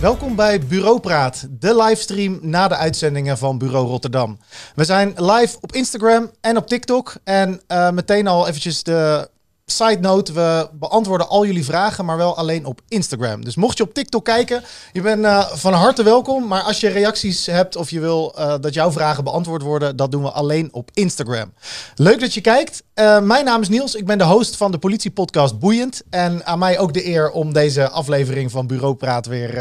Welkom bij Bureau Praat, de livestream na de uitzendingen van Bureau Rotterdam. We zijn live op Instagram en op TikTok. En uh, meteen al eventjes de Side note, we beantwoorden al jullie vragen, maar wel alleen op Instagram. Dus mocht je op TikTok kijken, je bent uh, van harte welkom. Maar als je reacties hebt of je wil uh, dat jouw vragen beantwoord worden, dat doen we alleen op Instagram. Leuk dat je kijkt. Uh, mijn naam is Niels, ik ben de host van de politiepodcast Boeiend. En aan mij ook de eer om deze aflevering van Bureau Praat weer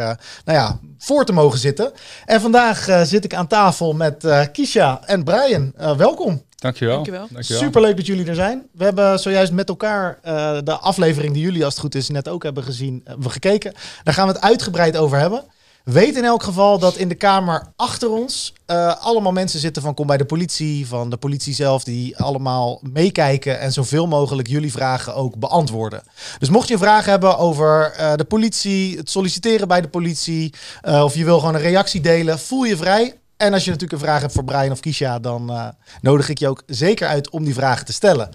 nou ja, voor te mogen zitten. En vandaag zit ik aan tafel met Kisha en Brian. welkom. Dankjewel. Dankjewel. Dankjewel. Superleuk dat jullie er zijn. We hebben zojuist met elkaar uh, de aflevering die jullie als het goed is net ook hebben gezien, hebben we gekeken. Daar gaan we het uitgebreid over hebben. Weet in elk geval dat in de kamer achter ons uh, allemaal mensen zitten van kom bij de politie, van de politie zelf, die allemaal meekijken en zoveel mogelijk jullie vragen ook beantwoorden. Dus mocht je een vraag hebben over uh, de politie, het solliciteren bij de politie, of je wil gewoon een reactie delen, voel je vrij. En als je natuurlijk een vraag hebt voor Brian of Kisha, dan uh, nodig ik je ook zeker uit om die vragen te stellen.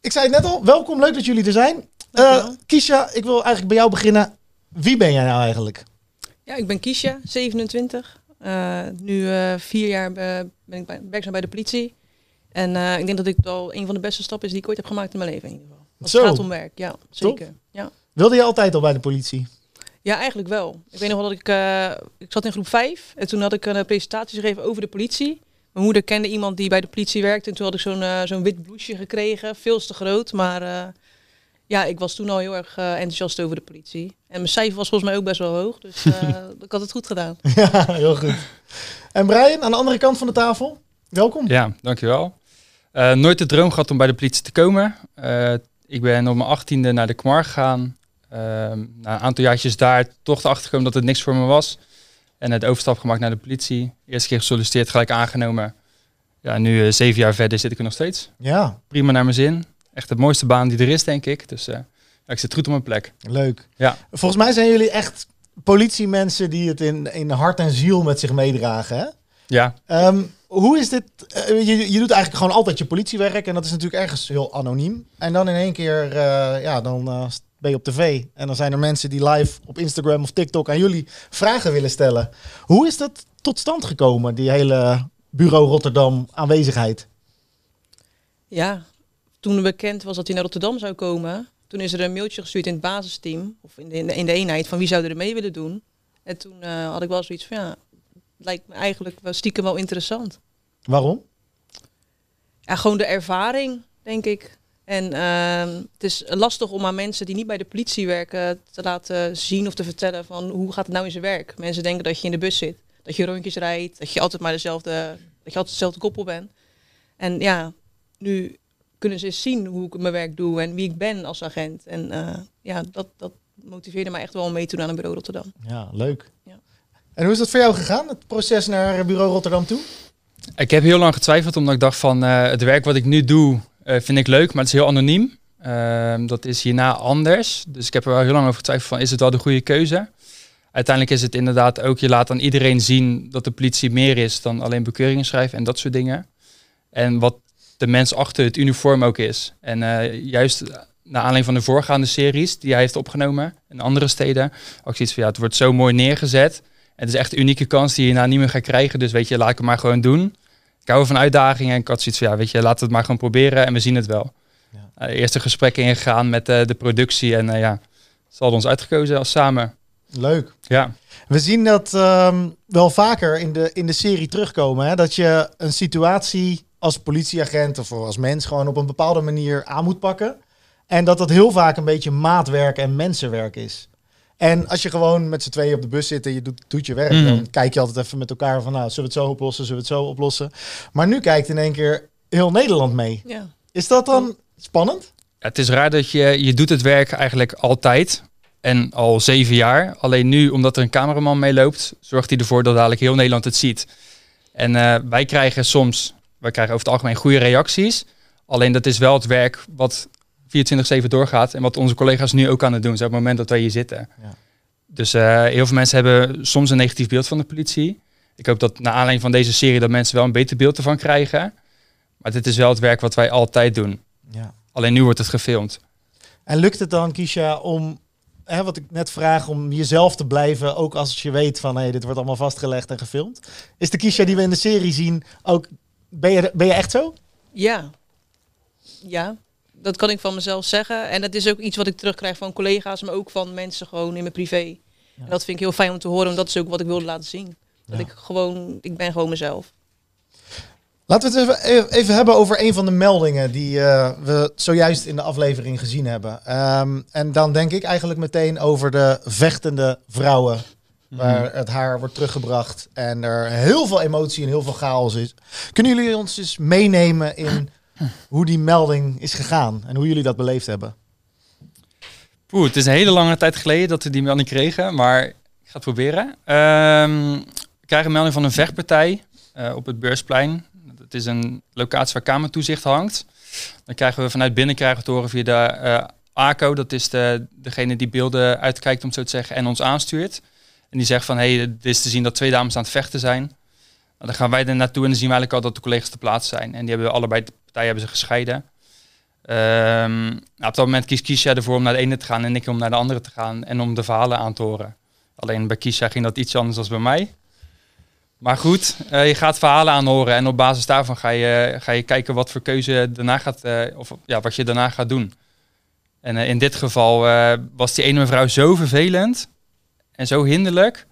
Ik zei het net al, welkom, leuk dat jullie er zijn. Uh, Kisha, ik wil eigenlijk bij jou beginnen. Wie ben jij nou eigenlijk? Ja, ik ben Kisha, 27. Uh, nu vier jaar ben ik bij, werkzaam bij de politie. En ik denk dat dit al een van de beste stappen is die ik ooit heb gemaakt in mijn leven in ieder geval. Als het gaat om werk, ja, zeker. Ja. Wilde je altijd al bij de politie? Ja, eigenlijk wel. Ik weet nog wel dat ik, uh, ik zat in groep 5 en toen had ik een presentatie gegeven over de politie. Mijn moeder kende iemand die bij de politie werkte en toen had ik zo'n uh, zo'n wit blouseje gekregen, veel te groot. Maar uh, ja, ik was toen al heel erg enthousiast over de politie. En mijn cijfer was volgens mij ook best wel hoog, dus ik had het goed gedaan. Ja, heel goed. En Brian, aan de andere kant van de tafel, welkom. Ja, dankjewel. nooit de droom gehad om bij de politie te komen. ik ben op mijn achttiende naar de KMAR gegaan. Uh, na een aantal jaartjes daar toch erachter gekomen dat het niks voor me was. En het overstap gemaakt naar de politie. Eerste keer gesolliciteerd, gelijk aangenomen. Ja, nu uh, zeven jaar verder zit ik er nog steeds. Ja. Prima naar mijn zin. Echt de mooiste baan die er is, denk ik. Dus uh, ja, ik zit goed op mijn plek. Leuk. Ja. Volgens mij zijn jullie echt politiemensen die het in, in hart en ziel met zich meedragen, hè? Ja. Um, hoe is dit? Uh, je, je doet eigenlijk gewoon altijd je politiewerk en dat is natuurlijk ergens heel anoniem. En dan in één keer, ja, dan ben je op tv en dan zijn er mensen die live op Instagram of TikTok aan jullie vragen willen stellen. Hoe is dat tot stand gekomen, die hele bureau Rotterdam aanwezigheid? Ja, toen bekend was dat hij naar Rotterdam zou komen, toen is er een mailtje gestuurd in het basisteam of in de, in de, in de eenheid van wie zou er mee willen doen. En toen had ik wel zoiets van ja, lijkt me eigenlijk wel stiekem wel interessant. Waarom? Ja, gewoon de ervaring, denk ik. En uh, het is lastig om aan mensen die niet bij de politie werken te laten zien of te vertellen van hoe gaat het nou in zijn werk. Mensen denken dat je in de bus zit, dat je rondjes rijdt, dat je altijd maar dezelfde, dat je altijd dezelfde koppel bent. En ja, nu kunnen ze eens zien hoe ik mijn werk doe en wie ik ben als agent. En uh, ja, dat, dat motiveerde mij echt wel om mee te doen aan een bureau Rotterdam. Ja, leuk. Ja. En hoe is dat voor jou gegaan, het proces naar bureau Rotterdam toe? Ik heb heel lang getwijfeld, omdat ik dacht van uh, het werk wat ik nu doe, uh, vind ik leuk, maar het is heel anoniem. Uh, dat is hierna anders. Dus ik heb er wel heel lang over getwijfeld van, is het wel de goede keuze? Uiteindelijk is het inderdaad ook, je laat aan iedereen zien dat de politie meer is dan alleen bekeuringen schrijven en dat soort dingen. En wat de mens achter het uniform ook is. En juist naar aanleiding van de voorgaande series die hij heeft opgenomen in andere steden, ook zoiets van ja, het wordt zo mooi neergezet. Het is echt een unieke kans die je nou niet meer gaat krijgen. Dus weet je, laat ik het maar gewoon doen. Ik hou van uitdagingen en ik had zoiets van, ja, weet je, laten we het maar gewoon proberen en we zien het wel. Ja. Uh, eerste gesprekken ingegaan met uh, de productie en uh, ja, ze hadden ons uitgekozen als samen. Leuk. Ja. We zien dat um, wel vaker in de, in de serie terugkomen, hè? dat je een situatie als politieagent of als mens gewoon op een bepaalde manier aan moet pakken. En dat dat heel vaak een beetje maatwerk en mensenwerk is. En als je gewoon met z'n tweeën op de bus zit en je doet, doet je werk, mm. dan kijk je altijd even met elkaar van, nou, zullen we het zo oplossen, zullen we het zo oplossen. Maar nu kijkt in één keer heel Nederland mee. Ja. Is dat dan spannend? Ja, het is raar dat je, je doet het werk eigenlijk altijd en al zeven jaar. Alleen nu, omdat er een cameraman meeloopt, zorgt hij ervoor dat dadelijk heel Nederland het ziet. En uh, wij krijgen soms, wij krijgen over het algemeen goede reacties. Alleen dat is wel het werk wat 24-7 doorgaat. En wat onze collega's nu ook aan het doen zijn op het moment dat wij hier zitten. Ja. Dus uh, heel veel mensen hebben soms een negatief beeld van de politie. Ik hoop dat na aanleiding van deze serie dat mensen wel een beter beeld ervan krijgen. Maar dit is wel het werk wat wij altijd doen. Ja. Alleen nu wordt het gefilmd. En lukt het dan, Kisha, om hè, wat ik net vraag, om jezelf te blijven, ook als je weet van hé, dit wordt allemaal vastgelegd en gefilmd. Is de Kisha die we in de serie zien ook, ben je, ben je echt zo? Ja. Ja, dat kan ik van mezelf zeggen. En dat is ook iets wat ik terugkrijg van collega's, maar ook van mensen gewoon in mijn privé. En dat vind ik heel fijn om te horen, want dat is ook wat ik wilde laten zien. Dat Ja. ik gewoon, ik ben gewoon mezelf. Laten we het even, even hebben over een van de meldingen die eh, we zojuist in de aflevering gezien hebben. Ehm, en dan denk ik eigenlijk meteen over de vechtende vrouwen. Waar het haar wordt teruggebracht en er heel veel emotie en heel veel chaos is. Kunnen jullie ons eens meenemen in hoe die melding is gegaan en hoe jullie dat beleefd hebben? Poeh, het is een hele lange tijd geleden dat we die melding kregen, maar ik ga het proberen. Ehm, we krijgen een melding van een vechtpartij eh, op het Beursplein. Het is een locatie waar kamertoezicht hangt. Dan krijgen we vanuit binnen horen via de eh, ACO, dat is de, degene die beelden uitkijkt om zo te zeggen en ons aanstuurt. En die zegt van, hé, hey, is te zien dat twee dames aan het vechten zijn. Nou, dan gaan wij er naartoe en dan zien we eigenlijk al dat de collega's te plaats zijn. En die hebben allebei, partijen hebben ze gescheiden. Ehm, nou, op dat moment kiest Kisha ervoor om naar de ene te gaan en ik om naar de andere te gaan en om de verhalen aan te horen. Alleen bij Kisha ging dat iets anders dan bij mij. Maar goed, eh, je gaat verhalen aanhoren en op basis daarvan ga je, ga je kijken wat voor keuze daarna gaat, eh, of ja, wat je daarna gaat doen. En eh, in dit geval was die ene mevrouw zo vervelend en zo hinderlijk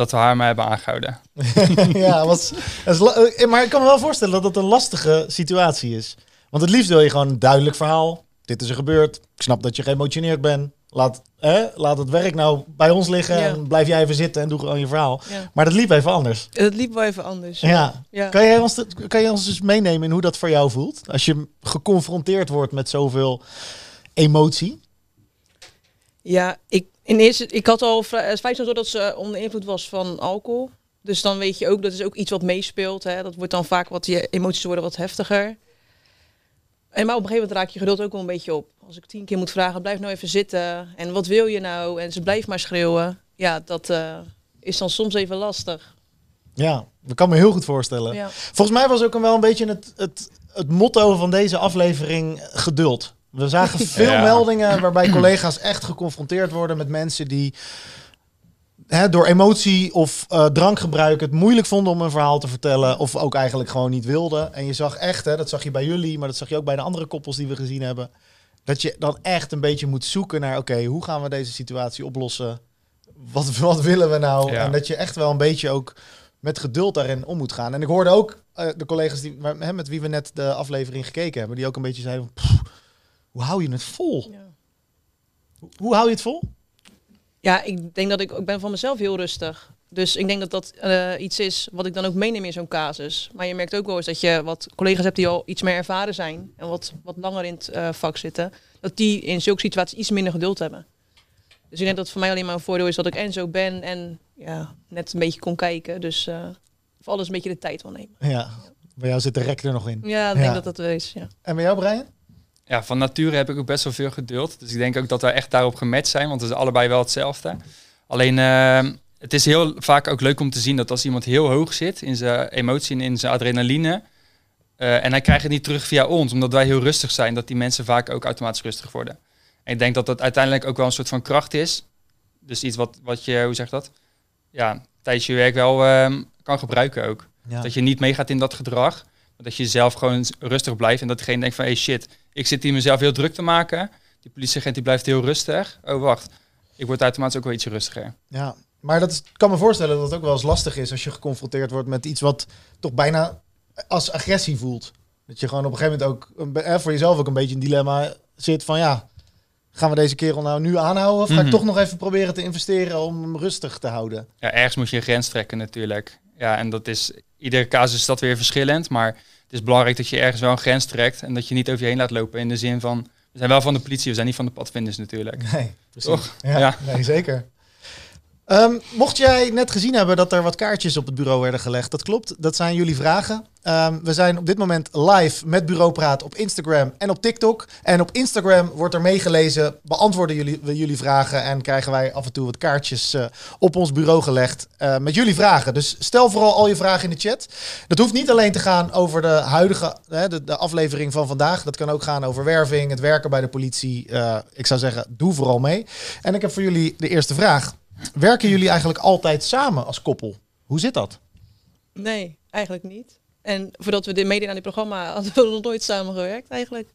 dat we haar maar hebben aangehouden. ja, was, dat eh, maar ik kan me wel voorstellen dat het een lastige situatie is. Want het liefst wil je gewoon een duidelijk verhaal. Dit is er gebeurd. Ik snap dat je geëmotioneerd bent. Laat, hè, laat het werk nou bij ons liggen. Ja. En blijf jij even zitten en doe gewoon je verhaal. Ja. Maar dat liep even anders. Het liep wel even anders. Ja. Ja. Kan, jij ons, kan jij ons eens meenemen in hoe dat voor jou voelt? Als je geconfronteerd wordt met zoveel emotie. Ja, ik, in eerste, ik had al vrij, feit zo dat ze onder invloed was van alcohol. Dus dan weet je ook, dat is ook iets wat meespeelt. Hè. Dat wordt dan vaak wat, je emoties worden wat heftiger. En maar op een gegeven moment raak je geduld ook wel een beetje op. Als ik tien keer moet vragen, blijf nou even zitten. En wat wil je nou? En ze blijft maar schreeuwen. Ja, dat eh, is dan soms even lastig. Ja, dat kan me heel goed voorstellen. Ja. Volgens mij was ook wel een beetje het, het, het motto van deze aflevering geduld. We zagen veel Ja. meldingen waarbij collega's echt geconfronteerd worden met mensen die hè, door emotie of eh, drankgebruik het moeilijk vonden om een verhaal te vertellen. Of ook eigenlijk gewoon niet wilden. En je zag echt, hè, dat zag je bij jullie, maar dat zag je ook bij de andere koppels die we gezien hebben. Dat je dan echt een beetje moet zoeken naar, oké, hoe gaan we deze situatie oplossen? Wat, wat willen we nou? Ja. En dat je echt wel een beetje ook met geduld daarin om moet gaan. En ik hoorde ook eh, de collega's die, maar, hè, met wie we net de aflevering gekeken hebben, die ook een beetje zeiden: van, "Pff, hoe hou je het vol? Ja. Hoe, hoe hou je het vol? Ja, ik denk dat ik, ik ben van mezelf heel rustig. Dus ik denk dat dat eh, iets is wat ik dan ook meeneem in zo'n casus. Maar je merkt ook wel eens dat je wat collega's hebt die al iets meer ervaren zijn en wat, wat langer in het eh, vak zitten, dat die in zulke situaties iets minder geduld hebben. Dus ik denk dat het voor mij alleen maar een voordeel is dat ik en zo ben en ja, net een beetje kon kijken. Dus eh voor alles een beetje de tijd wil nemen. Ja, bij jou zit de rek er nog in. Ja, ik Ja. denk dat dat wel is. Ja. En bij jou, Brian? Ja, van nature heb ik ook best wel veel geduld. Dus ik denk ook dat wij echt daarop gematcht zijn, want het is allebei wel hetzelfde. Alleen, eh, het is heel vaak ook leuk om te zien dat als iemand heel hoog zit in zijn emotie en in zijn adrenaline, eh, en hij krijgt het niet terug via ons, omdat wij heel rustig zijn, dat die mensen vaak ook automatisch rustig worden. En ik denk dat dat uiteindelijk ook wel een soort van kracht is. Dus iets wat, wat je, hoe zeg je dat? Ja, tijdens je werk wel ehm, kan gebruiken ook. Ja. Dat je niet meegaat in dat gedrag. Maar dat je zelf gewoon rustig blijft. En dat degene denkt van, hey shit, ik zit hier mezelf heel druk te maken. Die politieagent die blijft heel rustig. Oh wacht, ik word automatisch ook wel iets rustiger. Ja, maar dat is, ik kan me voorstellen dat het ook wel eens lastig is als je geconfronteerd wordt met iets wat toch bijna als agressie voelt. Dat je gewoon op een gegeven moment ook eh, voor jezelf ook een beetje een dilemma zit van ja, gaan we deze kerel nou nu aanhouden of ga ik Mhm. toch nog even proberen te investeren om hem rustig te houden? Ja, ergens moet je een grens trekken natuurlijk. Ja, en dat is, iedere casus is dat weer verschillend. Maar het is belangrijk dat je ergens wel een grens trekt. En dat je niet over je heen laat lopen. In de zin van, we zijn wel van de politie, we zijn niet van de padvinders natuurlijk. Nee, precies. Toch? Ja, Ja. Nee, zeker. Ehm, mocht jij net gezien hebben dat er wat kaartjes op het bureau werden gelegd, dat klopt. Dat zijn jullie vragen. Ehm, we zijn op dit moment live met Bureau Praat op Instagram en op TikTok. En op Instagram wordt er meegelezen, beantwoorden jullie, we jullie vragen en krijgen wij af en toe wat kaartjes eh, op ons bureau gelegd eh, met jullie vragen. Dus stel vooral al je vragen in de chat. Dat hoeft niet alleen te gaan over de huidige, hè, de, aflevering van vandaag. Dat kan ook gaan over werving, het werken bij de politie. Eh, ik zou zeggen, doe vooral mee. En ik heb voor jullie de eerste vraag. Werken jullie eigenlijk altijd samen als koppel? Hoe zit dat? Nee, eigenlijk niet. En voordat we dit meededen aan dit programma, hadden we nog nooit samen gewerkt eigenlijk.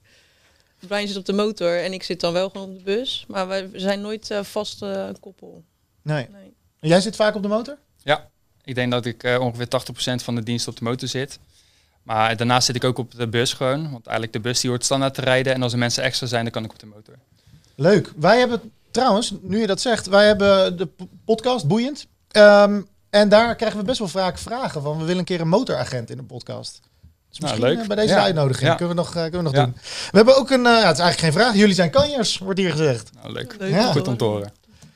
Brian zit op de motor en ik zit dan wel gewoon op de bus. Maar we zijn nooit uh, vast uh, koppel. Nee. nee. Jij zit vaak op de motor? Ja, ik denk dat ik uh, ongeveer 80% van de dienst op de motor zit. Maar daarnaast zit ik ook op de bus gewoon. Want eigenlijk de bus die hoort standaard te rijden. En als er mensen extra zijn, dan kan ik op de motor. Leuk. Wij hebben Trouwens, nu je dat zegt, wij hebben de podcast Boeiend. Um, en daar krijgen we best wel vaak vragen van, we willen een keer een motoragent in de podcast. Dus misschien nou, leuk. Eh, bij deze uitnodiging ja. kunnen we nog, uh, kunnen we nog doen. We hebben ook een, uh, ja, het is eigenlijk geen vraag, jullie zijn kanjers, wordt hier gezegd. Nou, leuk. leuk. Goed om te horen.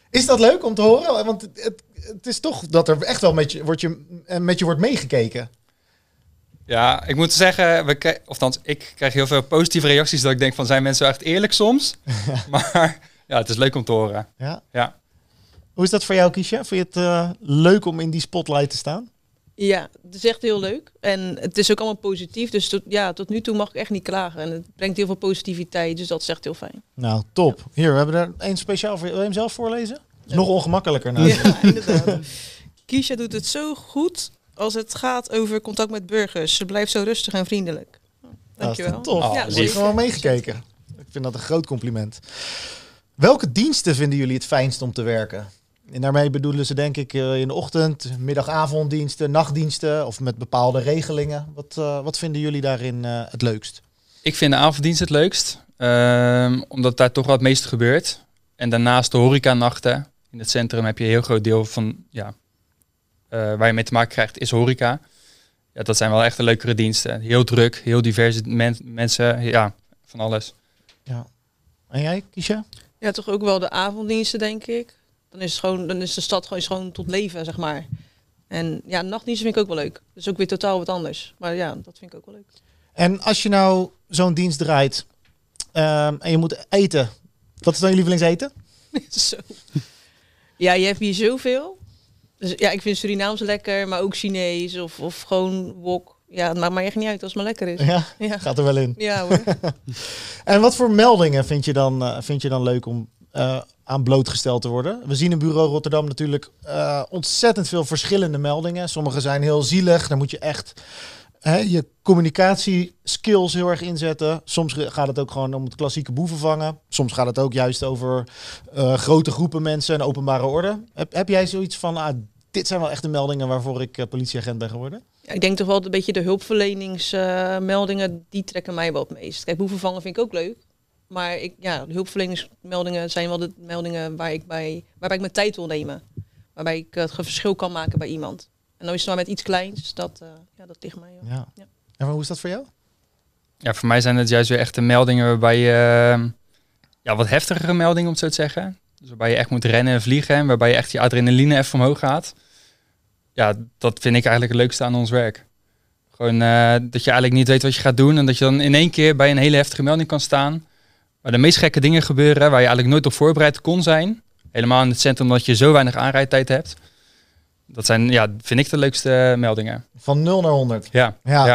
Is dat leuk om te horen? Want het, het, het is toch dat er echt wel met je, wordt, je, met je wordt meegekeken. Ja, ik moet zeggen, we of althans, ik krijg heel veel positieve reacties dat ik denk van, zijn mensen echt eerlijk soms? maar ja, het is leuk om te horen. Ja. ja. Hoe is dat voor jou, Kiesje? Vind je het uh, leuk om in die spotlight te staan? Ja, het is echt heel leuk. En het is ook allemaal positief. Dus tot, ja, tot nu toe mag ik echt niet klagen. En het brengt heel veel positiviteit. Dus dat is echt heel fijn. Nou, top. Hier, we hebben er één speciaal voor. Wil je hem zelf voorlezen? Nog ongemakkelijker. Nou. Ja, inderdaad. Kiesja doet het zo goed als het gaat over contact met burgers. Ze blijft zo rustig en vriendelijk. Dankjewel. Dat is tof. Oh, ja, ik gewoon meegekeken. Ik vind dat een groot compliment. Welke diensten vinden jullie het fijnst om te werken? En daarmee bedoelen ze denk ik eh, in de ochtend, middag-avonddiensten, nachtdiensten of met bepaalde regelingen. Wat, uh, wat vinden jullie daarin uh, het leukst? Ik vind de avonddienst het leukst, uh, omdat daar toch wat meest gebeurt. En daarnaast de horecanachten. In het centrum heb je een heel groot deel van ja, waar je mee te maken krijgt, is horeca. Ja, dat zijn wel echt de leukere diensten. Heel druk, heel diverse men mensen, ja, van alles. Ja. En jij, Kisha? Ja, toch ook wel de avonddiensten, denk ik. Dan is, het gewoon, dan is de stad gewoon, gewoon tot leven, zeg maar. En ja, nachtdiensten vind ik ook wel leuk. Dat is ook weer totaal wat anders. Maar ja, dat vind ik ook wel leuk. En als je nou zo'n dienst draait um, en je moet eten, wat is dan je lievelingseten? Zo. Ja, je hebt hier zoveel. Dus ja, ik vind Surinaams lekker, maar ook Chinees of, of gewoon wok. Ja, het maakt mij echt niet uit als het maar lekker is. Ja, ja. gaat er wel in. Ja hoor. en wat voor meldingen vind je dan, uh, vind je dan leuk om uh, aan blootgesteld te worden? We zien in Bureau Rotterdam natuurlijk uh, ontzettend veel verschillende meldingen. Sommige zijn heel zielig, daar moet je echt hè, je communicatieskills heel erg inzetten. Soms gaat het ook gewoon om het klassieke boeven vangen. Soms gaat het ook juist over grote groepen mensen en openbare orde. Heb, heb jij zoiets van, ah, dit zijn wel echt de meldingen waarvoor ik politieagent ben geworden? Ik denk toch wel een beetje de hulpverleningsmeldingen, uh, die trekken mij wel het meest. Kijk, boevenvangen vind ik ook leuk. Maar ik, ja, de hulpverleningsmeldingen zijn wel de meldingen waar ik bij, waarbij ik mijn tijd wil nemen. Waarbij ik het verschil kan maken bij iemand. En dan is het maar met iets kleins, dat, uh, ja, dat ligt mij. Ja. ja. En hoe is dat voor jou? Ja, voor mij zijn het juist weer echte meldingen waarbij je, uh, ja, wat heftigere meldingen om het zo te zeggen. Dus waarbij je echt moet rennen en vliegen en waarbij je echt je adrenaline even omhoog gaat ja, dat vind ik eigenlijk het leukste aan ons werk. Gewoon uh, dat je eigenlijk niet weet wat je gaat doen en dat je dan in één keer bij een hele heftige melding kan staan. Waar de meest gekke dingen gebeuren, waar je eigenlijk nooit op voorbereid kon zijn. Helemaal in het centrum omdat je zo weinig aanrijdtijd hebt. Dat zijn, ja, vind ik de leukste meldingen. Van 0 naar 100. Ja. ja.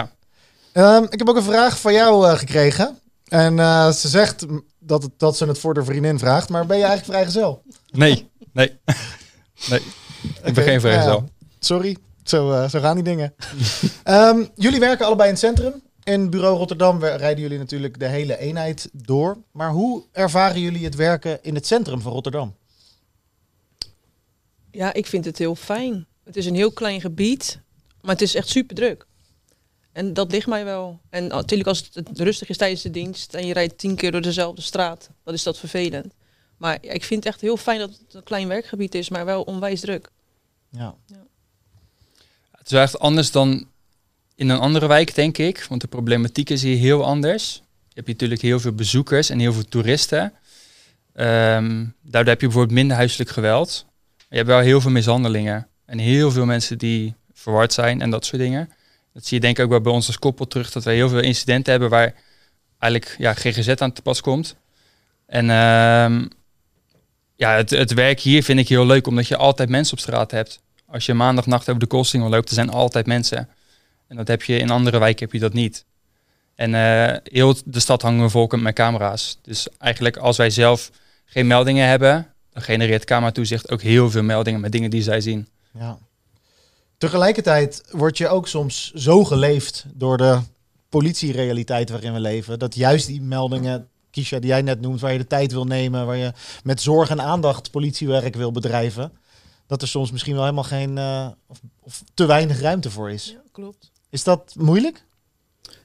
ja. Um, ik heb ook een vraag van jou uh, gekregen. En uh, ze zegt dat, het, dat ze het voor de vriendin vraagt. Maar ben je eigenlijk vrijgezel? Nee, nee. nee. Ik okay. ben geen vrijgezel. Sorry, zo, uh, zo gaan die dingen. um, jullie werken allebei in het centrum. In bureau Rotterdam rijden jullie natuurlijk de hele eenheid door. Maar hoe ervaren jullie het werken in het centrum van Rotterdam? Ja, ik vind het heel fijn. Het is een heel klein gebied, maar het is echt super druk. En dat ligt mij wel. En natuurlijk als het rustig is tijdens de dienst en je rijdt tien keer door dezelfde straat, dan is dat vervelend. Maar ik vind het echt heel fijn dat het een klein werkgebied is, maar wel onwijs druk. Ja. ja. Het is echt anders dan in een andere wijk, denk ik. Want de problematiek is hier heel anders. Je hebt natuurlijk heel veel bezoekers en heel veel toeristen. Um, daardoor heb je bijvoorbeeld minder huiselijk geweld. Je hebt wel heel veel mishandelingen en heel veel mensen die verward zijn en dat soort dingen. Dat zie je denk ik ook wel bij ons als koppel terug, dat we heel veel incidenten hebben waar eigenlijk ja, GGZ aan te pas komt. En ehm, ja, het, het werk hier vind ik heel leuk, omdat je altijd mensen op straat hebt. Als je maandagnacht over de Koolsingel loopt, er zijn altijd mensen. En dat heb je in andere wijken heb je dat niet. En eh, heel de stad hangen volken met camera's. Dus eigenlijk als wij zelf geen meldingen hebben, dan genereert cameratoezicht ook heel veel meldingen met dingen die zij zien. Ja. Tegelijkertijd word je ook soms zo geleefd door de politierealiteit waarin we leven, dat juist die meldingen, Kisha, die jij net noemt, waar je de tijd wil nemen, waar je met zorg en aandacht politiewerk wil bedrijven, dat er soms misschien wel helemaal geen uh, of, of, te weinig ruimte voor is. Ja, klopt. Is dat moeilijk?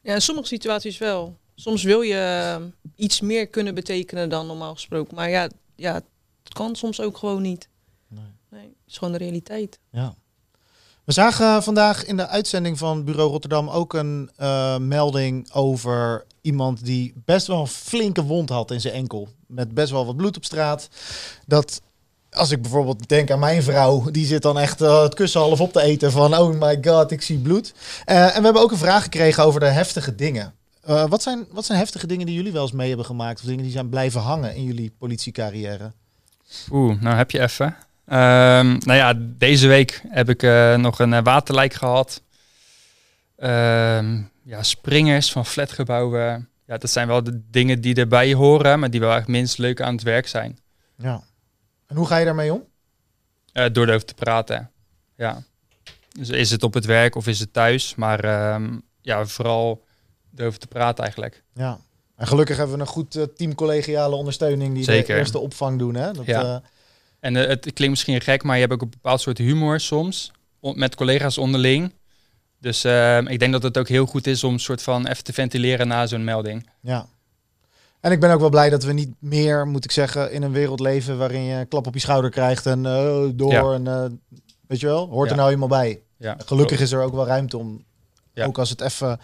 Ja, in sommige situaties wel. Soms wil je uh, iets meer kunnen betekenen dan normaal gesproken. Maar ja, ja, het kan soms ook gewoon niet. Nee. nee het is gewoon de realiteit. Ja. We zagen vandaag in de uitzending van Bureau Rotterdam ook een uh, melding over iemand die best wel een flinke wond had in zijn enkel. Met best wel wat bloed op straat. Dat als ik bijvoorbeeld denk aan mijn vrouw, die zit dan echt uh, het kussen half op te eten van oh my god, ik zie bloed. Uh, en we hebben ook een vraag gekregen over de heftige dingen. Uh, wat, zijn, wat zijn heftige dingen die jullie wel eens mee hebben gemaakt? Of dingen die zijn blijven hangen in jullie politiecarrière? Oeh, nou heb je even. Um, nou ja, deze week heb ik nog een waterlijk gehad. Um, ja, springers van flatgebouwen. Ja, dat zijn wel de dingen die erbij horen, maar die wel echt minst leuk aan het werk zijn. Ja. En hoe ga je daarmee om? Uh, door erover te praten. Ja. Dus is het op het werk of is het thuis? Maar um, ja, vooral erover te praten eigenlijk. Ja. En gelukkig hebben we een goed uh, team collegiale ondersteuning die Zeker. de eerste opvang doen. Hè? Dat, ja. Uh, en het klinkt misschien gek, maar je hebt ook een bepaald soort humor soms met collega's onderling. Dus ehm, ik denk dat het ook heel goed is om soort van even te ventileren na zo'n melding. Ja. En ik ben ook wel blij dat we niet meer, moet ik zeggen, in een wereld leven waarin je een klap op je schouder krijgt en uh, door. Ja. En uh, weet je wel, hoort Ja. er nou eenmaal bij. Ja. Gelukkig is er ook wel ruimte om, Ja. ook als het even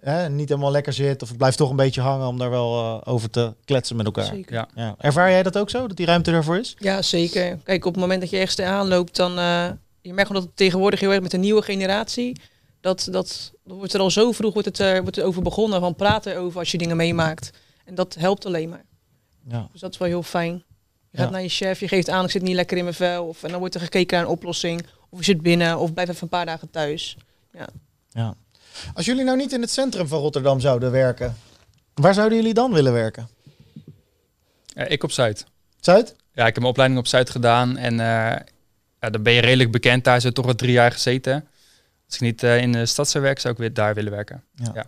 hè, niet helemaal lekker zit of het blijft toch een beetje hangen, om daar wel eh, over te kletsen met elkaar. Zeker. Ja. Ja. Ervaar jij dat ook zo, dat die ruimte ervoor is? Ja, zeker. Kijk, op het moment dat je ergens tegenaan loopt, dan eh, je merkt gewoon dat het tegenwoordig heel erg met de nieuwe generatie, dat, dat, dat wordt er al zo vroeg wordt het, er wordt er over begonnen, van praten over als je dingen meemaakt. En dat helpt alleen maar. Ja. Dus dat is wel heel fijn. Je Ja. gaat naar je chef, je geeft aan, ik zit niet lekker in mijn vel. Of, en dan wordt er gekeken naar een oplossing. Of je zit binnen, of blijf even een paar dagen thuis. ja. Als jullie nou niet in het centrum van Rotterdam zouden werken, waar zouden jullie dan willen werken? Eh, ik op Zuid. Zuid? Ja, ik heb mijn opleiding op Zuid gedaan en eh, ja, dan ben je redelijk bekend. Daar zit toch al drie jaar gezeten. Als ik niet eh, in de stad zou werken, zou ik weer daar willen werken. Ja,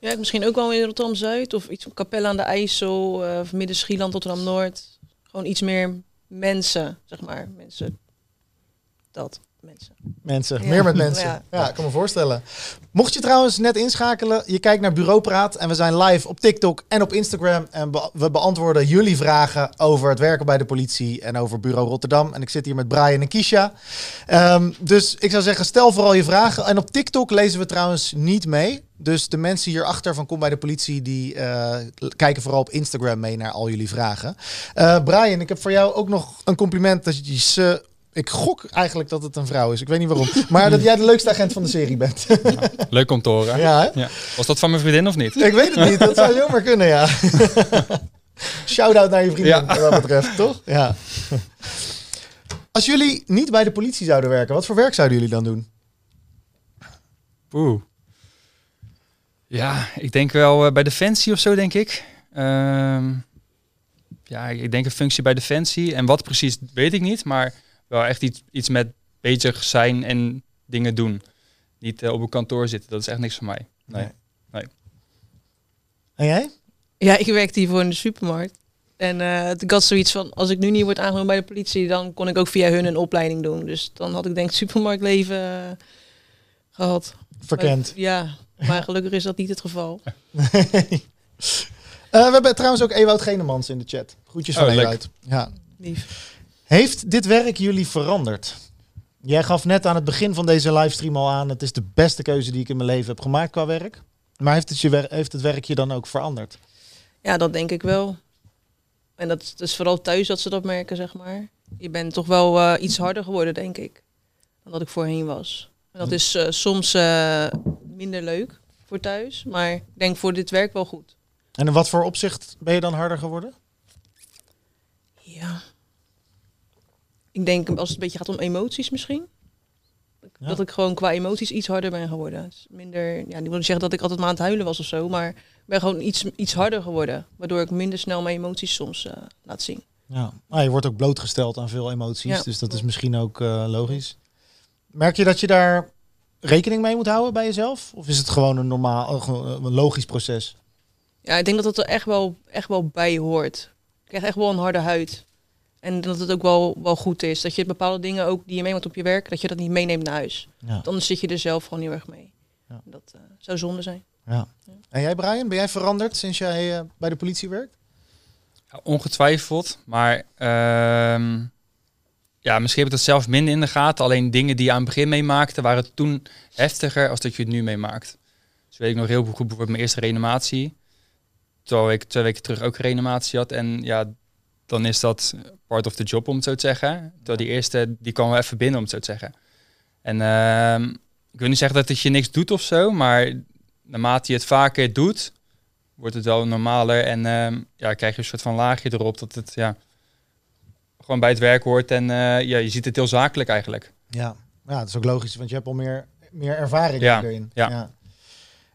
misschien ook wel in Rotterdam-Zuid. Of iets van Capelle aan de IJssel. eh, of Midden-Schieland, Rotterdam-Noord. Gewoon iets meer mensen, zeg maar. Mensen. Dat, mensen. Mensen, Ja. meer met mensen. Ja. Ja. ik kan me voorstellen. Mocht je trouwens net inschakelen, je kijkt naar Bureau Praat en we zijn live op TikTok en op Instagram en be- we beantwoorden jullie vragen over het werken bij de politie en over Bureau Rotterdam. En ik zit hier met Brian en Kisha. Ehm, dus ik zou zeggen, stel vooral je vragen. En op TikTok lezen we trouwens niet mee. Dus de mensen hierachter van Kom bij de politie, die eh, kijken vooral op Instagram mee naar al jullie vragen. Eh, Brian, ik heb voor jou ook nog een compliment dat je ze ik gok eigenlijk dat het een vrouw is. Ik weet niet waarom. Maar dat jij de leukste agent van de serie bent. Leuk om te horen. ja. Was dat van mijn vriendin of niet? Ik weet het niet. Dat zou zomaar kunnen, ja. Shout-out naar je vriendin, wat dat betreft, toch? Ja. Als jullie niet bij de politie zouden werken, wat voor werk zouden jullie dan doen? Oeh. Ja, ik denk wel eh, bij Defensie of zo, denk ik. Ehm, ja, ik denk een functie bij Defensie. En wat precies, weet ik niet. Maar wel echt iets, iets met bezig zijn en dingen doen. Niet eh, op een kantoor zitten, dat is echt niks voor mij. Nee. En jij? Ja, ik werkte hiervoor in de supermarkt. En eh ik had zoiets van, als ik nu niet word aangenomen bij de politie, dan kon ik ook via hun een opleiding doen. Dus dan had ik denk ik supermarktleven eh, gehad. Verkend. Maar- ja, maar gelukkig is dat niet het geval. Eh, we hebben trouwens ook Ewout Genemans in de chat. Groetjes van Oh. Ewout. Ja. Lief. Heeft dit werk jullie veranderd? Jij gaf net aan het begin van deze livestream al aan... het is de beste keuze die ik in mijn leven heb gemaakt qua werk. Maar heeft het, je heeft het werk je dan ook veranderd? Ja, dat denk ik wel. En dat is dus vooral thuis dat ze dat merken, zeg maar. je bent toch wel eh, iets harder geworden, denk ik, dan dat ik voorheen was. En dat is eh, soms eh, minder leuk voor thuis, maar ik denk voor dit werk wel goed. En in wat voor opzicht ben je dan harder geworden? Ja. Ik denk als het een beetje gaat om emoties misschien. Ja. Dat ik gewoon qua emoties iets harder ben geworden. Dus minder, ja, niet wil zeggen dat ik altijd maar aan het huilen was of zo, maar ik ben gewoon iets, iets harder geworden. Waardoor ik minder snel mijn emoties soms eh, laat zien. Ja, ah, je wordt ook blootgesteld aan veel emoties, Ja. dus dat is misschien ook eh, logisch. Merk je dat je daar rekening mee moet houden bij jezelf? Of is het gewoon een normaal, eh, een logisch proces? Ja, ik denk dat het er echt wel, echt wel bij hoort. Ik krijg echt wel een harde huid. En dat het ook wel, wel goed is. Dat je bepaalde dingen ook die je meeneemt op je werk, dat je dat niet meeneemt naar huis. Ja. Want anders zit je er zelf gewoon heel erg mee. Ja. Dat eh, zou zonde zijn. ja. En jij Brian, ben jij veranderd sinds jij eh, bij de politie werkt? Ja, ongetwijfeld, maar ehm, ja, misschien heb ik dat zelf minder in de gaten. Alleen dingen die je aan het begin meemaakte, waren toen heftiger als dat je het nu meemaakt. Dus weet ik nog heel goed bijvoorbeeld mijn eerste reanimatie. Terwijl ik twee weken terug ook een reanimatie had. En ja, dan is dat part of the job, om het zo te zeggen. Terwijl die eerste, die kwam wel even binnen, om het zo te zeggen. En ehm, ik wil niet zeggen dat het je niks doet of zo, maar naarmate je het vaker doet, wordt het wel normaler. En ehm, ja, krijg je een soort van laagje erop dat het ja, gewoon bij het werk hoort. En eh, ja, je ziet het heel zakelijk eigenlijk. Ja. ja, dat is ook logisch, want je hebt al meer, meer ervaring Ja, erin. ja.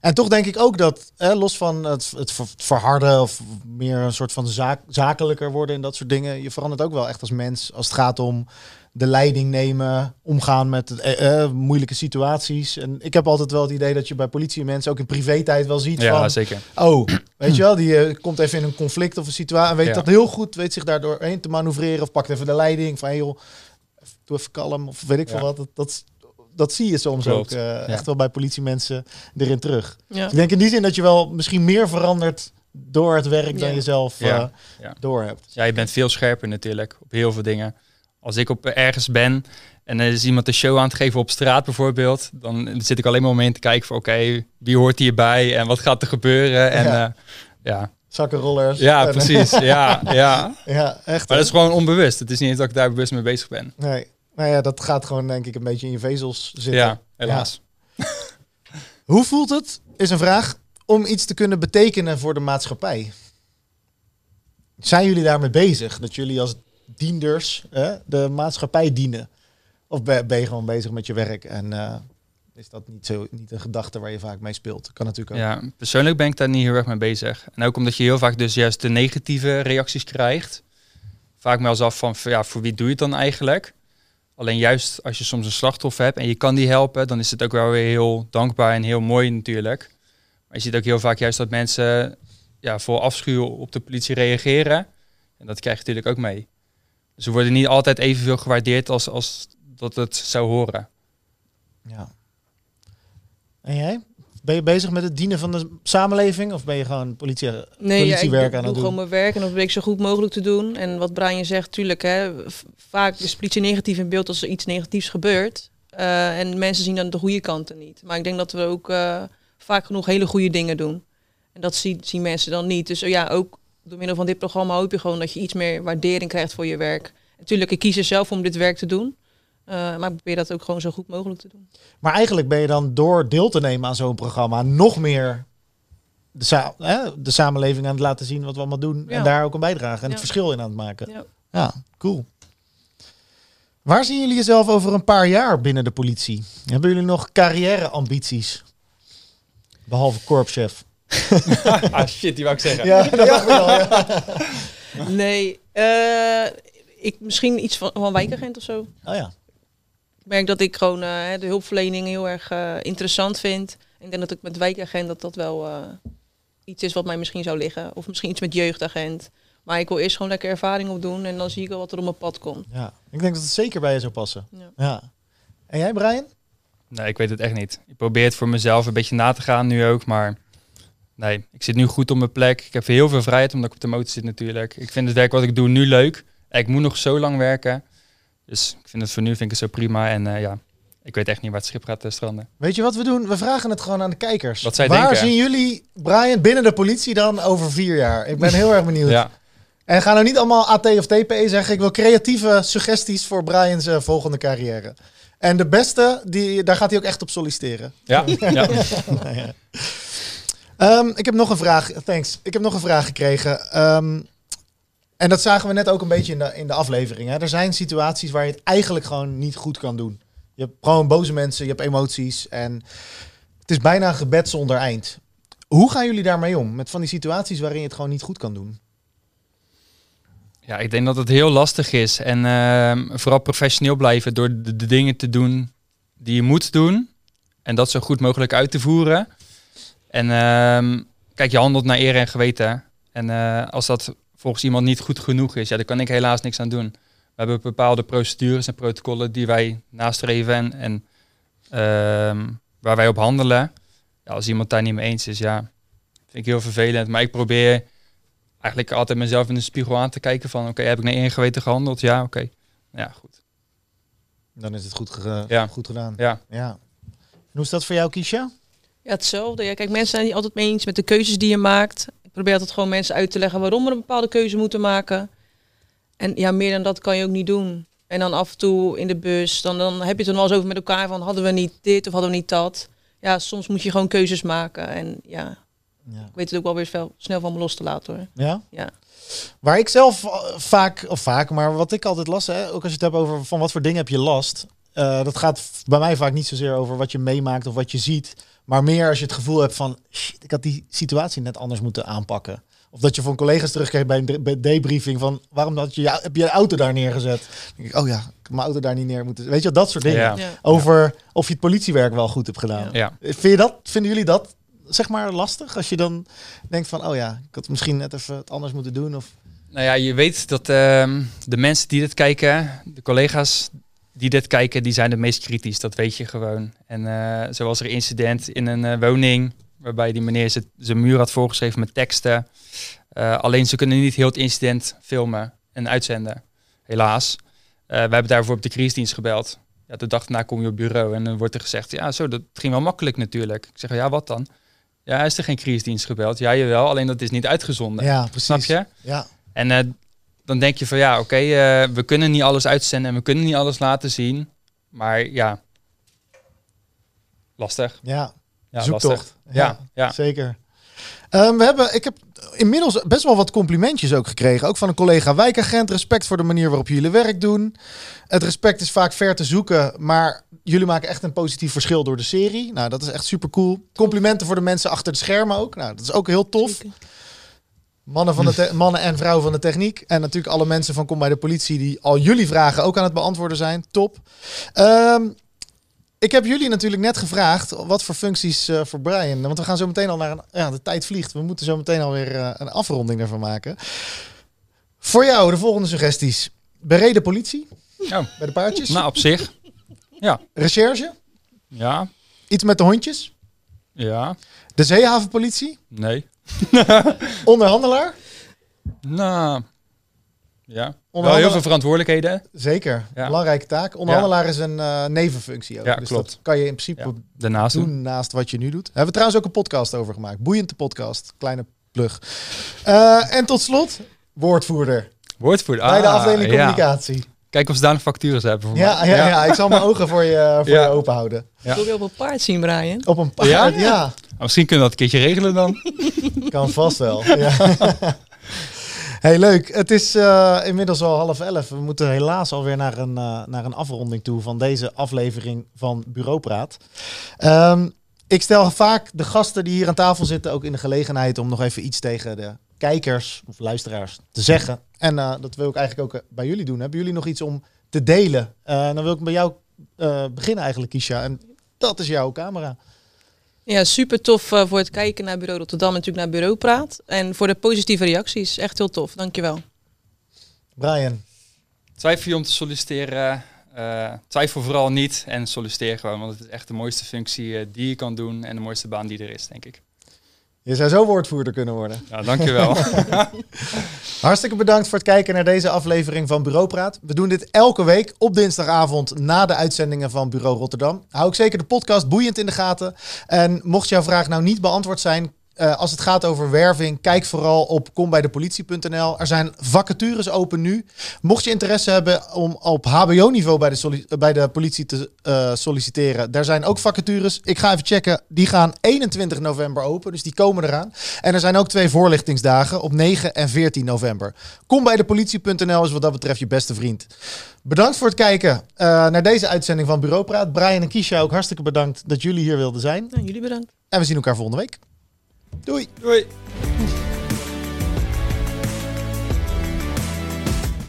En toch denk ik ook dat, hè, los van het, het ver- verharden of meer een soort van zaak, zakelijker worden en dat soort dingen, je verandert ook wel echt als mens als het gaat om de leiding nemen, omgaan met eh, eh, moeilijke situaties. En ik heb altijd wel het idee dat je bij politie mensen ook in privé-tijd wel ziet Ja, van, zeker. oh, weet je wel, die eh, komt even in een conflict of een situatie en weet Ja. dat heel goed, weet zich daardoor heen te manoeuvreren of pakt even de leiding van, hey joh, doe even kalm of weet ik veel wat. Dat, dat, dat zie je soms Klopt. ook eh, echt wel bij politiemensen erin terug. Ja. Dus ik denk in die zin dat je wel misschien meer verandert door het werk dan Ja. je zelf Ja. eh, Ja. door hebt. Ja, je bent veel scherper natuurlijk op heel veel dingen. Als ik op ergens ben en er is iemand een show aan het geven op straat bijvoorbeeld, dan zit ik alleen maar om heen te kijken van oké, wie hoort hierbij en wat gaat er gebeuren? En Ja. ja, ja. Zakkenrollers. ja En- precies. ja, ja. ja, echt. Maar hè? dat is gewoon onbewust. Het is niet eens dat ik daar bewust mee bezig ben. Nee. Nou ja, dat gaat gewoon denk ik een beetje in je vezels zitten. Ja, helaas. Hoe voelt het, is een vraag, om iets te kunnen betekenen voor de maatschappij? Zijn jullie daarmee bezig? Dat jullie als dienders hè, de maatschappij dienen? Of ben ben je gewoon bezig met je werk en eh, is dat niet, zo, niet een gedachte waar je vaak mee speelt? Kan natuurlijk ook. Ja, persoonlijk ben ik daar niet heel erg mee bezig. En ook omdat je heel vaak dus juist de negatieve reacties krijgt. Vaak me als af van, ja, voor wie doe je het dan eigenlijk? Alleen juist als je soms een slachtoffer hebt en je kan die helpen, dan is het ook wel weer heel dankbaar en heel mooi natuurlijk. Maar je ziet ook heel vaak juist dat mensen ja, vol afschuw op de politie reageren. En dat krijg je natuurlijk ook mee. Dus ze worden niet altijd evenveel gewaardeerd als, als dat het zou horen. Ja. En jij? Ben je bezig met het dienen van de samenleving? Of ben je gewoon politie, Nee, ja, ik politiewerk doe, aan doe het gewoon doen? mijn werk en dat probeer ik zo goed mogelijk te doen. En wat Brian zegt, tuurlijk, hè, vaak is politie negatief in beeld als er iets negatiefs gebeurt. Eh, en mensen zien dan de goede kanten niet. Maar ik denk dat we ook eh, vaak genoeg hele goede dingen doen. En dat zien, zien mensen dan niet. Dus eh, ja, ook door middel van dit programma hoop je gewoon dat je iets meer waardering krijgt voor je werk. Natuurlijk, ik kies er zelf om dit werk te doen. Eh, maar ik probeer dat ook gewoon zo goed mogelijk te doen. Maar eigenlijk ben je dan door deel te nemen aan zo'n programma nog meer de, sa- hè, de samenleving aan het laten zien wat we allemaal doen. En daar ook een bijdrage en Ja. het verschil in aan het maken. Ja. Ja, cool. Waar zien jullie jezelf over een paar jaar binnen de politie? Hebben jullie nog carrière-ambities? Behalve korpschef. ah shit, die wou ik zeggen. Ja, dat dacht ik al. Ja. Nee, eh, ik, misschien iets van, van wijkagent of zo. Oh ja. Ik merk dat ik gewoon eh, de hulpverlening heel erg eh, interessant vind. Ik denk dat ik met wijkagent dat dat wel eh, iets is wat mij misschien zou liggen. Of misschien iets met jeugdagent. Maar ik wil eerst gewoon lekker ervaring opdoen en dan zie ik wel wat er op mijn pad komt. ja. Ik denk dat het zeker bij je zou passen. Ja. Ja. En jij, Brian? Nee, ik weet het echt niet. Ik probeer het voor mezelf een beetje na te gaan nu ook, maar nee, ik zit nu goed op mijn plek. Ik heb heel veel vrijheid omdat ik op de motor zit natuurlijk. Ik vind het werk wat ik doe nu leuk. Ik moet nog zo lang werken. Dus ik vind het voor nu vind ik het zo prima. En eh, ja, ik weet echt niet waar het schip gaat eh, stranden. Weet je wat we doen? We vragen het gewoon aan de kijkers. Wat zij Waar denken. zien jullie Brian binnen de politie dan over vier jaar? Ik ben heel erg benieuwd. Ja, En ga nou niet allemaal AT of TPE zeggen. Ik wil creatieve suggesties voor Brian's eh, volgende carrière. En de beste, die, daar gaat hij ook echt op solliciteren. Ja, ja. Ehm, ik heb nog een vraag. Thanks. Ik heb nog een vraag gekregen. Ehm, en dat zagen we net ook een beetje in de, in de aflevering. Hè. Er zijn situaties waar je het eigenlijk gewoon niet goed kan doen. Je hebt gewoon boze mensen, je hebt emoties. En het is bijna een gebed zonder eind. Hoe gaan jullie daarmee om? Met van die situaties waarin je het gewoon niet goed kan doen? ja, ik denk dat het heel lastig is. En ehm, vooral professioneel blijven door de, dingen te doen die je moet doen. En dat zo goed mogelijk uit te voeren. En ehm, kijk, je handelt naar eer en geweten. En eh, als dat volgens iemand niet goed genoeg is, ja, daar kan ik helaas niks aan doen. We hebben bepaalde procedures en protocollen die wij nastreven en, en ehm, waar wij op handelen. Ja, als iemand daar niet mee eens is, ja, vind ik heel vervelend. Maar ik probeer eigenlijk altijd mezelf in de spiegel aan te kijken van, oké, heb ik naar één geweten gehandeld? Ja, oké. Ja, goed. Dan is het goed, ge- Ja. goed gedaan. Ja. Ja. En hoe is dat voor jou, Kiesja? Ja, hetzelfde. Ja, kijk, mensen zijn het niet altijd mee eens met de keuzes die je maakt. Probeer altijd gewoon mensen uit te leggen waarom we een bepaalde keuze moeten maken. En ja, meer dan dat kan je ook niet doen. En dan af en toe in de bus, dan, dan heb je het er wel eens over met elkaar van hadden we niet dit of hadden we niet dat. Ja, soms moet je gewoon keuzes maken. En ja, Ja. ik weet het ook wel weer veel, snel van me los te laten hoor. ja? Ja. Waar ik zelf eh, vaak, of vaak, maar wat ik altijd last, hè, ook als je het hebt over van wat voor dingen heb je last. eh, dat gaat bij mij vaak niet zozeer over wat je meemaakt of wat je ziet. Maar meer als je het gevoel hebt van, shit, ik had die situatie net anders moeten aanpakken. Of dat je van collega's terugkrijgt bij een debriefing van, waarom had je, heb je je auto daar neergezet? Dan denk ik, oh ja, ik heb mijn auto daar niet neer moeten. Weet je, dat soort dingen. Ja. Ja. Over of je het politiewerk wel goed hebt gedaan. Ja. Vind je dat, vinden jullie dat zeg maar lastig? Als je dan denkt van, oh ja, ik had misschien net even het anders moeten doen. Of... Nou ja, je weet dat ehm, de mensen die dit kijken, de collega's die dit kijken, die zijn het meest kritisch. Dat weet je gewoon. En eh zoals er een incident in een eh, woning, waarbij die meneer zijn muur had voorgeschreven met teksten. Eh, alleen ze kunnen niet heel het incident filmen en uitzenden, helaas. We hebben daarvoor op de crisisdienst gebeld. Ja, de dag daarna kom je op bureau en dan wordt er gezegd, ja zo, dat ging wel makkelijk natuurlijk. Ik zeg, ja wat dan? Ja, is er geen crisisdienst gebeld? Ja, jawel, alleen dat is niet uitgezonden. Ja, precies. Snap je? Ja, En dan denk je van ja, oké, eh, we kunnen niet alles uitzenden en we kunnen niet alles laten zien. Maar ja, lastig. ja. Ja, Zoektocht. lastig. Ja, ja. zeker. Ehm, we hebben, ik heb inmiddels best wel wat complimentjes ook gekregen. Ook van een collega wijkagent. Respect voor de manier waarop jullie werk doen. Het respect is vaak ver te zoeken. Maar jullie maken echt een positief verschil door de serie. Nou, dat is echt super cool. Complimenten voor de mensen achter de schermen ook. Nou, dat is ook heel tof. Zeker. Mannen, van de te- mannen en vrouwen van de techniek. En natuurlijk alle mensen van Kom bij de Politie die al jullie vragen ook aan het beantwoorden zijn. Top. Ehm, ik heb jullie natuurlijk net gevraagd wat voor functies eh, voor Brian. Want we gaan zo meteen al naar een... Ja, de tijd vliegt. We moeten zo meteen alweer eh, een afronding ervan maken. Voor jou de volgende suggesties. Bereden politie Oh, bij de paardjes. nou, op zich. Ja, Recherche. ja, Iets met de hondjes. ja, De zeehavenpolitie. nee. Onderhandelaar. Nou, ja. Wel heel veel verantwoordelijkheden. Zeker. Ja. Belangrijke taak. Onderhandelaar is een eh, nevenfunctie ook. Ja, dus klopt. dat kan je in principe Daarnaast doen. doen naast wat je nu doet. Hebben we trouwens ook een podcast over gemaakt. Boeiende podcast. Kleine plug. Eh, en tot slot, woordvoerder. Woordvoerder. bij de Ah, afdeling ja. communicatie. Kijk of ze daar nog factures hebben voor Ja, mij. ja, ja. ik zal mijn ogen voor je, voor Ja. je open houden. Ja. Wil je op een paard zien, Brian? Op een paard, Ja? ja. Ah, Misschien kunnen we dat een keertje regelen dan. Kan vast wel. Ja. Hey, leuk. Het is eh, inmiddels al half elf. We moeten helaas alweer naar een, eh, naar een afronding toe van deze aflevering van Bureaupraat. Ehm, ik stel vaak de gasten die hier aan tafel zitten ook in de gelegenheid om nog even iets tegen de kijkers of luisteraars te zeggen. En eh, dat wil ik eigenlijk ook eh, bij jullie doen. Hebben jullie nog iets om te delen? Eh, dan wil ik bij jou eh, beginnen eigenlijk, Kisha. En dat is jouw camera. Ja, super tof eh, voor het kijken naar Bureau Rotterdam, natuurlijk naar Bureau Praat. En voor de positieve reacties. Echt heel tof, dankjewel. Brian. Twijfel je om te solliciteren? eh, twijfel vooral niet en solliciteer gewoon. Want het is echt de mooiste functie die je kan doen en de mooiste baan die er is, denk ik. Je zou zo woordvoerder kunnen worden. Ja, dankjewel. Hartstikke bedankt voor het kijken naar deze aflevering van Bureaupraat. We doen dit elke week op dinsdagavond na de uitzendingen van Bureau Rotterdam. Hou ik zeker de podcast boeiend in de gaten. En mocht jouw vraag nou niet beantwoord zijn, Eh, als het gaat over werving, kijk vooral op kombijdepolitie.nl. Er zijn vacatures open nu. Mocht je interesse hebben om op HBO-niveau bij, de bij de politie te eh, solliciteren, daar zijn ook vacatures. Ik ga even checken. Die gaan 21 november open, dus die komen eraan. En er zijn ook twee voorlichtingsdagen op 9 en 14 november. Kom bij de politie.nl is wat dat betreft je beste vriend. Bedankt voor het kijken eh, naar deze uitzending van Bureau Praat. Brian en Kisha ook hartstikke bedankt dat jullie hier wilden zijn. Nou, jullie bedankt. En we zien elkaar volgende week. Doei! Doei.